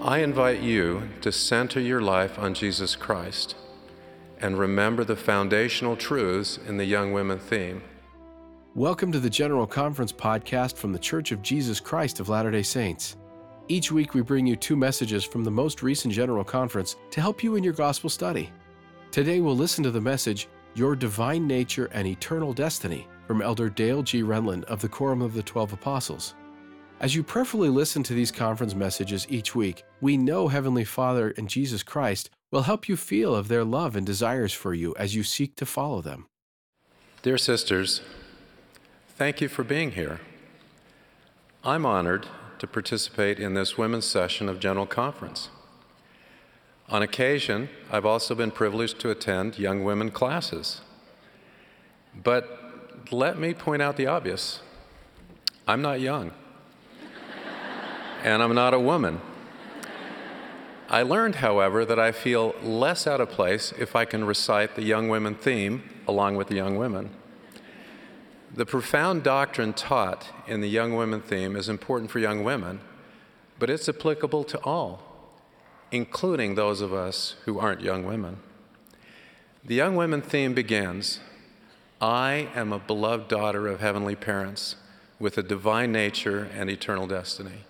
I invite you to center your life on Jesus Christ and remember the foundational truths in the Young Women theme. Welcome to the General Conference podcast from the Church of Jesus Christ of Latter day Saints. Each week, we bring you two messages from the most recent General Conference to help you in your gospel study. Today, we'll listen to the message, Your Divine Nature and Eternal Destiny, from Elder Dale G. Renlund of the Quorum of the Twelve Apostles. As you prayerfully listen to these conference messages each week, we know Heavenly Father and Jesus Christ will help you feel of their love and desires for you as you seek to follow them. Dear sisters, thank you for being here. I'm honored to participate in this women's session of General Conference. On occasion, I've also been privileged to attend young women classes. But let me point out the obvious I'm not young, and I'm not a woman. I learned, however, that I feel less out of place if I can recite the young women theme along with the young women. The profound doctrine taught in the young women theme is important for young women, but it's applicable to all, including those of us who aren't young women. The young women theme begins I am a beloved daughter of heavenly parents with a divine nature and eternal destiny.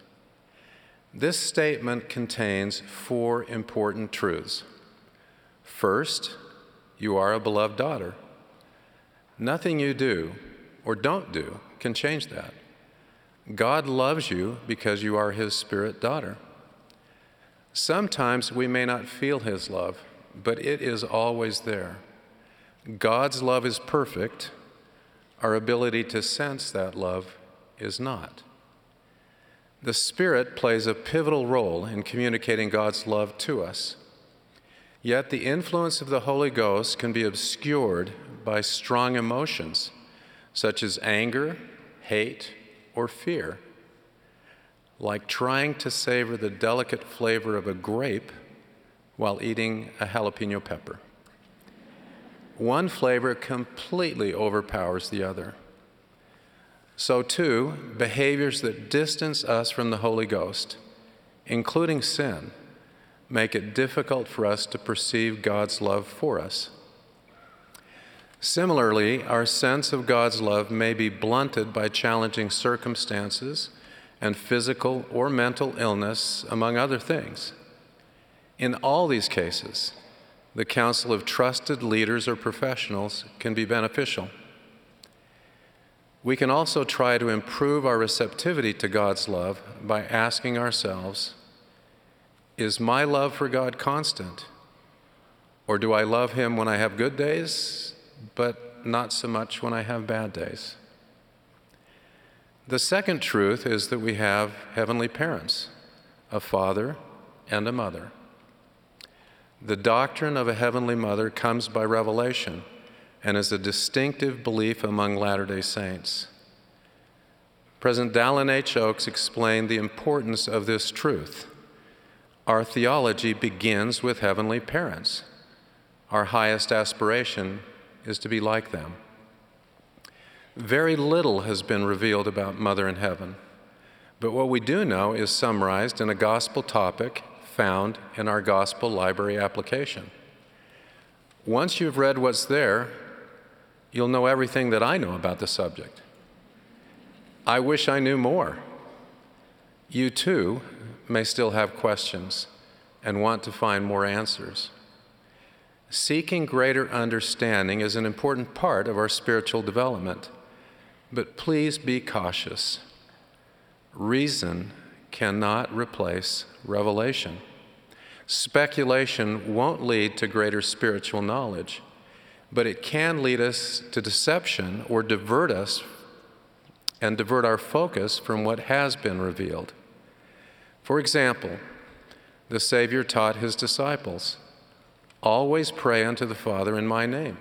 This statement contains four important truths. First, you are a beloved daughter. Nothing you do or don't do can change that. God loves you because you are His spirit daughter. Sometimes we may not feel His love, but it is always there. God's love is perfect. Our ability to sense that love is not. The Spirit plays a pivotal role in communicating God's love to us. Yet the influence of the Holy Ghost can be obscured by strong emotions, such as anger, hate, or fear. Like trying to savor the delicate flavor of a grape while eating a jalapeno pepper. One flavor completely overpowers the other. So, too, behaviors that distance us from the Holy Ghost, including sin, make it difficult for us to perceive God's love for us. Similarly, our sense of God's love may be blunted by challenging circumstances and physical or mental illness, among other things. In all these cases, the counsel of trusted leaders or professionals can be beneficial. We can also try to improve our receptivity to God's love by asking ourselves Is my love for God constant? Or do I love Him when I have good days, but not so much when I have bad days? The second truth is that we have heavenly parents, a father and a mother. The doctrine of a heavenly mother comes by revelation and is a distinctive belief among Latter day Saints. President Dallin H. Oaks explained the importance of this truth. Our theology begins with heavenly parents. Our highest aspiration is to be like them. Very little has been revealed about Mother in Heaven, but what we do know is summarized in a gospel topic found in our gospel library application. Once you've read what's there, you'll know everything that I know about the subject. I wish I knew more. You too may still have questions and want to find more answers. Seeking greater understanding is an important part of our spiritual development, but please be cautious. Reason cannot replace revelation. Speculation won't lead to greater spiritual knowledge but it can lead us to deception or divert us and divert our focus from what has been revealed. For example, the Savior taught his disciples, Always pray unto the Father in my name.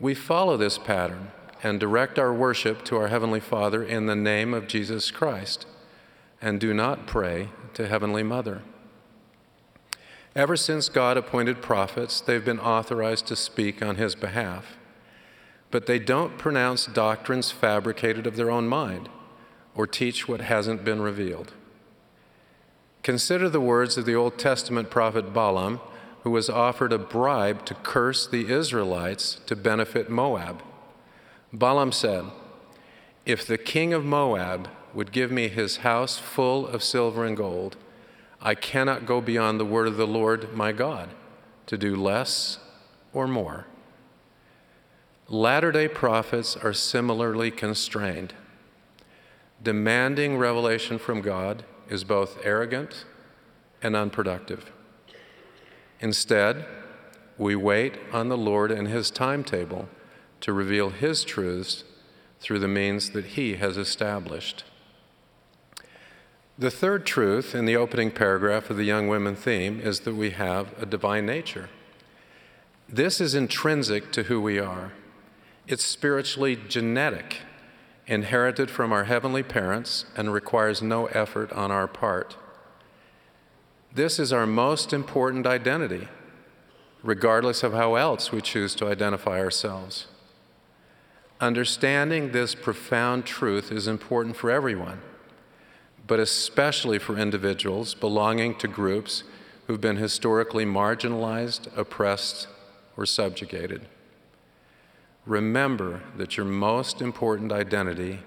We follow this pattern and direct our worship to our Heavenly Father in the name of Jesus Christ, and do not pray to Heavenly Mother. Ever since God appointed prophets, they've been authorized to speak on his behalf. But they don't pronounce doctrines fabricated of their own mind or teach what hasn't been revealed. Consider the words of the Old Testament prophet Balaam, who was offered a bribe to curse the Israelites to benefit Moab. Balaam said, If the king of Moab would give me his house full of silver and gold, I cannot go beyond the word of the Lord my God to do less or more. Latter day prophets are similarly constrained. Demanding revelation from God is both arrogant and unproductive. Instead, we wait on the Lord and His timetable to reveal His truths through the means that He has established. The third truth in the opening paragraph of the Young Women theme is that we have a divine nature. This is intrinsic to who we are. It's spiritually genetic, inherited from our heavenly parents, and requires no effort on our part. This is our most important identity, regardless of how else we choose to identify ourselves. Understanding this profound truth is important for everyone, but especially for individuals belonging to groups who've been historically marginalized, oppressed, or subjugated. Remember that your most important identity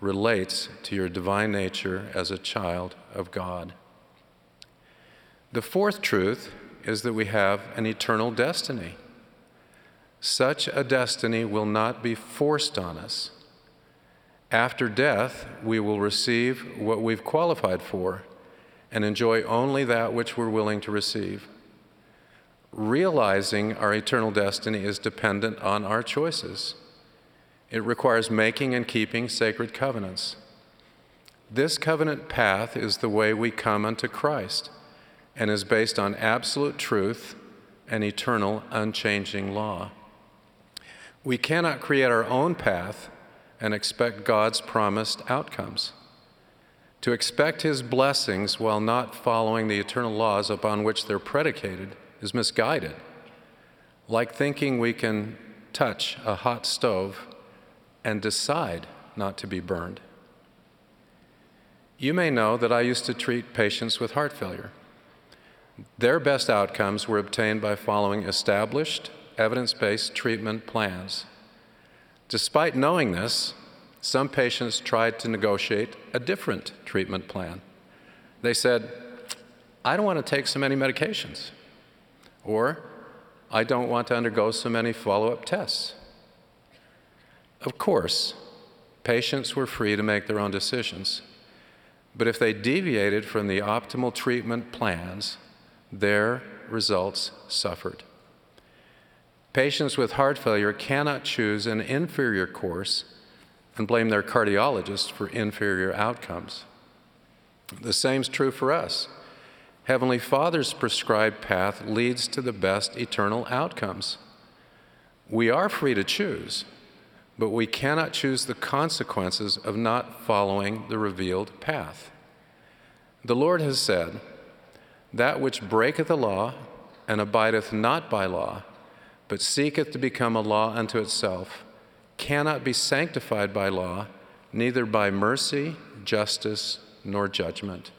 relates to your divine nature as a child of God. The fourth truth is that we have an eternal destiny. Such a destiny will not be forced on us. After death, we will receive what we've qualified for and enjoy only that which we're willing to receive. Realizing our eternal destiny is dependent on our choices. It requires making and keeping sacred covenants. This covenant path is the way we come unto Christ and is based on absolute truth and eternal, unchanging law. We cannot create our own path and expect God's promised outcomes. To expect His blessings while not following the eternal laws upon which they're predicated is misguided, like thinking we can touch a hot stove and decide not to be burned. You may know that I used to treat patients with heart failure. Their best outcomes were obtained by following established, evidence based treatment plans. Despite knowing this, some patients tried to negotiate a different treatment plan. They said, I don't want to take so many medications, or I don't want to undergo so many follow up tests. Of course, patients were free to make their own decisions, but if they deviated from the optimal treatment plans, their results suffered. Patients with heart failure cannot choose an inferior course and blame their cardiologist for inferior outcomes. The same is true for us. Heavenly Father's prescribed path leads to the best eternal outcomes. We are free to choose, but we cannot choose the consequences of not following the revealed path. The Lord has said, That which breaketh the law and abideth not by law, but seeketh to become a law unto itself, cannot be sanctified by law, neither by mercy, justice, nor judgment.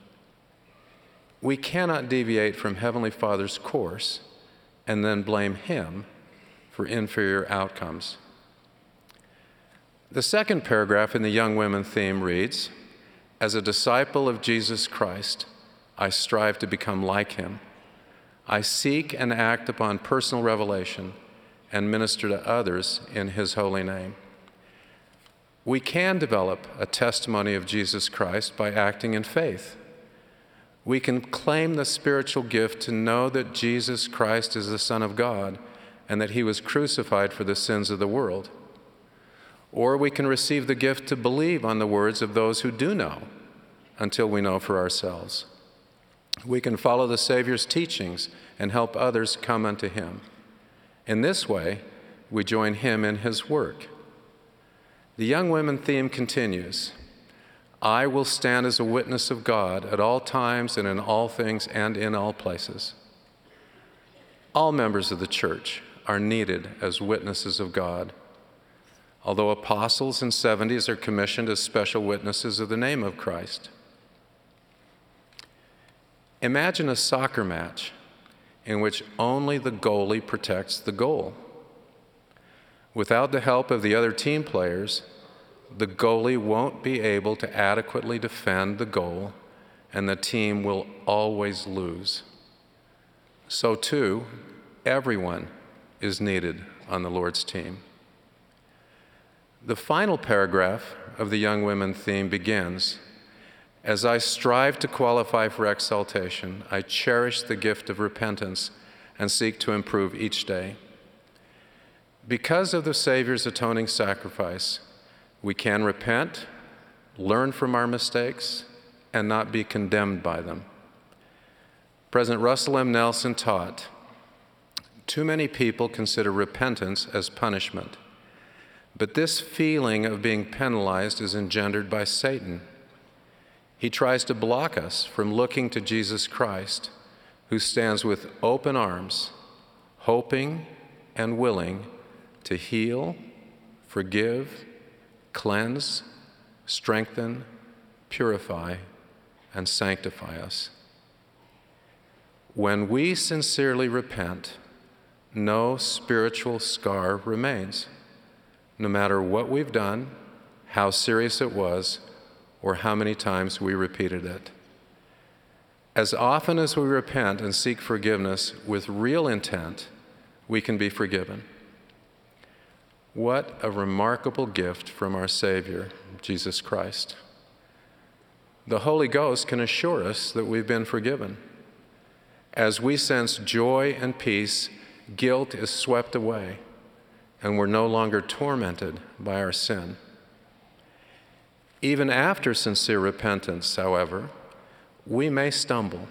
We cannot deviate from Heavenly Father's course and then blame Him for inferior outcomes. The second paragraph in the Young Women theme reads As a disciple of Jesus Christ, I strive to become like Him. I seek and act upon personal revelation and minister to others in His holy name. We can develop a testimony of Jesus Christ by acting in faith. We can claim the spiritual gift to know that Jesus Christ is the Son of God and that He was crucified for the sins of the world. Or we can receive the gift to believe on the words of those who do know until we know for ourselves. We can follow the Savior's teachings and help others come unto Him. In this way, we join him in his work. The young women theme continues I will stand as a witness of God at all times and in all things and in all places. All members of the church are needed as witnesses of God. Although apostles and 70s are commissioned as special witnesses of the name of Christ. Imagine a soccer match in which only the goalie protects the goal. Without the help of the other team players, the goalie won't be able to adequately defend the goal, and the team will always lose. So, too, everyone is needed on the Lord's team. The final paragraph of the young women theme begins As I strive to qualify for exaltation, I cherish the gift of repentance and seek to improve each day. Because of the Savior's atoning sacrifice, we can repent, learn from our mistakes, and not be condemned by them. President Russell M. Nelson taught Too many people consider repentance as punishment, but this feeling of being penalized is engendered by Satan. He tries to block us from looking to Jesus Christ, who stands with open arms, hoping and willing to heal, forgive, cleanse, strengthen, purify, and sanctify us. When we sincerely repent, no spiritual scar remains, no matter what we've done, how serious it was, or how many times we repeated it. As often as we repent and seek forgiveness with real intent, we can be forgiven. What a remarkable gift from our Savior, Jesus Christ. The Holy Ghost can assure us that we've been forgiven. As we sense joy and peace, guilt is swept away, and we're no longer tormented by our sin. Even after sincere repentance, however, we may stumble.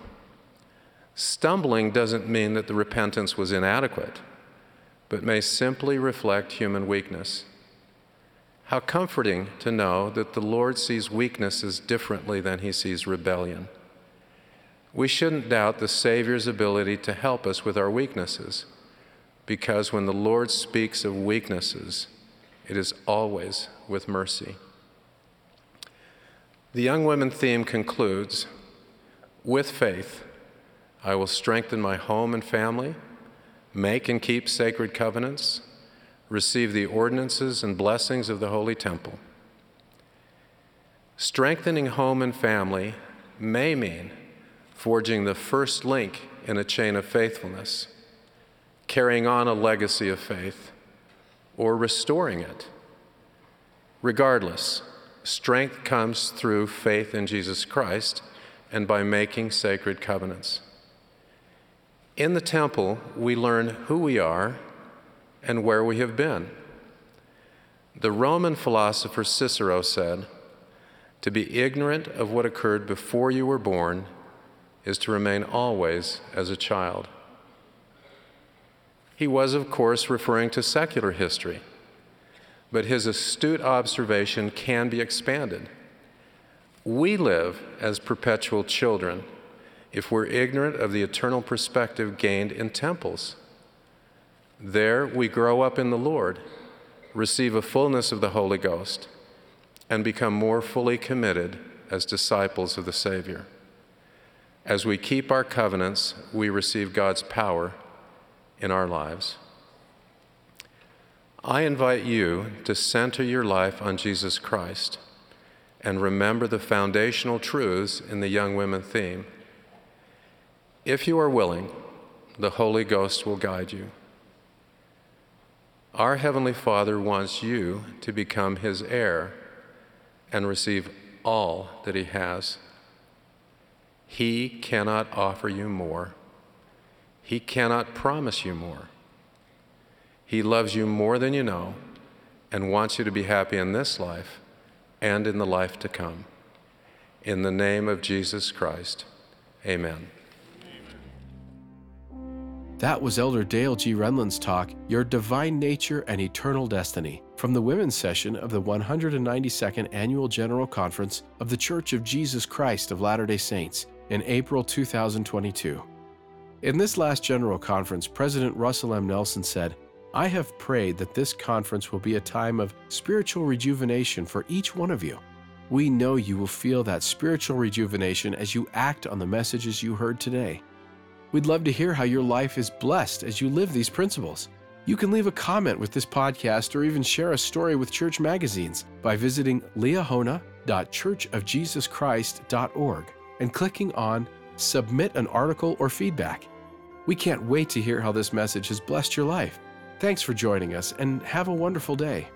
Stumbling doesn't mean that the repentance was inadequate but may simply reflect human weakness. How comforting to know that the Lord sees weaknesses differently than he sees rebellion. We shouldn't doubt the Savior's ability to help us with our weaknesses, because when the Lord speaks of weaknesses, it is always with mercy. The young women theme concludes with faith, I will strengthen my home and family make and keep sacred covenants, receive the ordinances and blessings of the Holy Temple. Strengthening home and family may mean forging the first link in a chain of faithfulness, carrying on a legacy of faith, or restoring it. Regardless, strength comes through faith in Jesus Christ and by making sacred covenants. In the temple, we learn who we are and where we have been. The Roman philosopher Cicero said, To be ignorant of what occurred before you were born is to remain always as a child. He was, of course, referring to secular history, but his astute observation can be expanded. We live as perpetual children if we're ignorant of the eternal perspective gained in temples. There we grow up in the Lord, receive a fullness of the Holy Ghost, and become more fully committed as disciples of the Savior. As we keep our covenants, we receive God's power in our lives. I invite you to center your life on Jesus Christ and remember the foundational truths in the young women theme. If you are willing, the Holy Ghost will guide you. Our Heavenly Father wants you to become His heir and receive all that He has. He cannot offer you more. He cannot promise you more. He loves you more than you know and wants you to be happy in this life and in the life to come. In the name of Jesus Christ, amen. That was Elder Dale G. Renlund's talk, Your Divine Nature and Eternal Destiny, from the women's session of the 192nd Annual General Conference of The Church of Jesus Christ of Latter day Saints in April 2022. In this last General Conference, President Russell M. Nelson said, I have prayed that this conference will be a time of spiritual rejuvenation for each one of you. We know you will feel that spiritual rejuvenation as you act on the messages you heard today. We'd love to hear how your life is blessed as you live these principles. You can leave a comment with this podcast or even share a story with church magazines by visiting liahona.churchofjesuschrist.org and clicking on Submit an Article or Feedback. We can't wait to hear how this message has blessed your life. Thanks for joining us and have a wonderful day.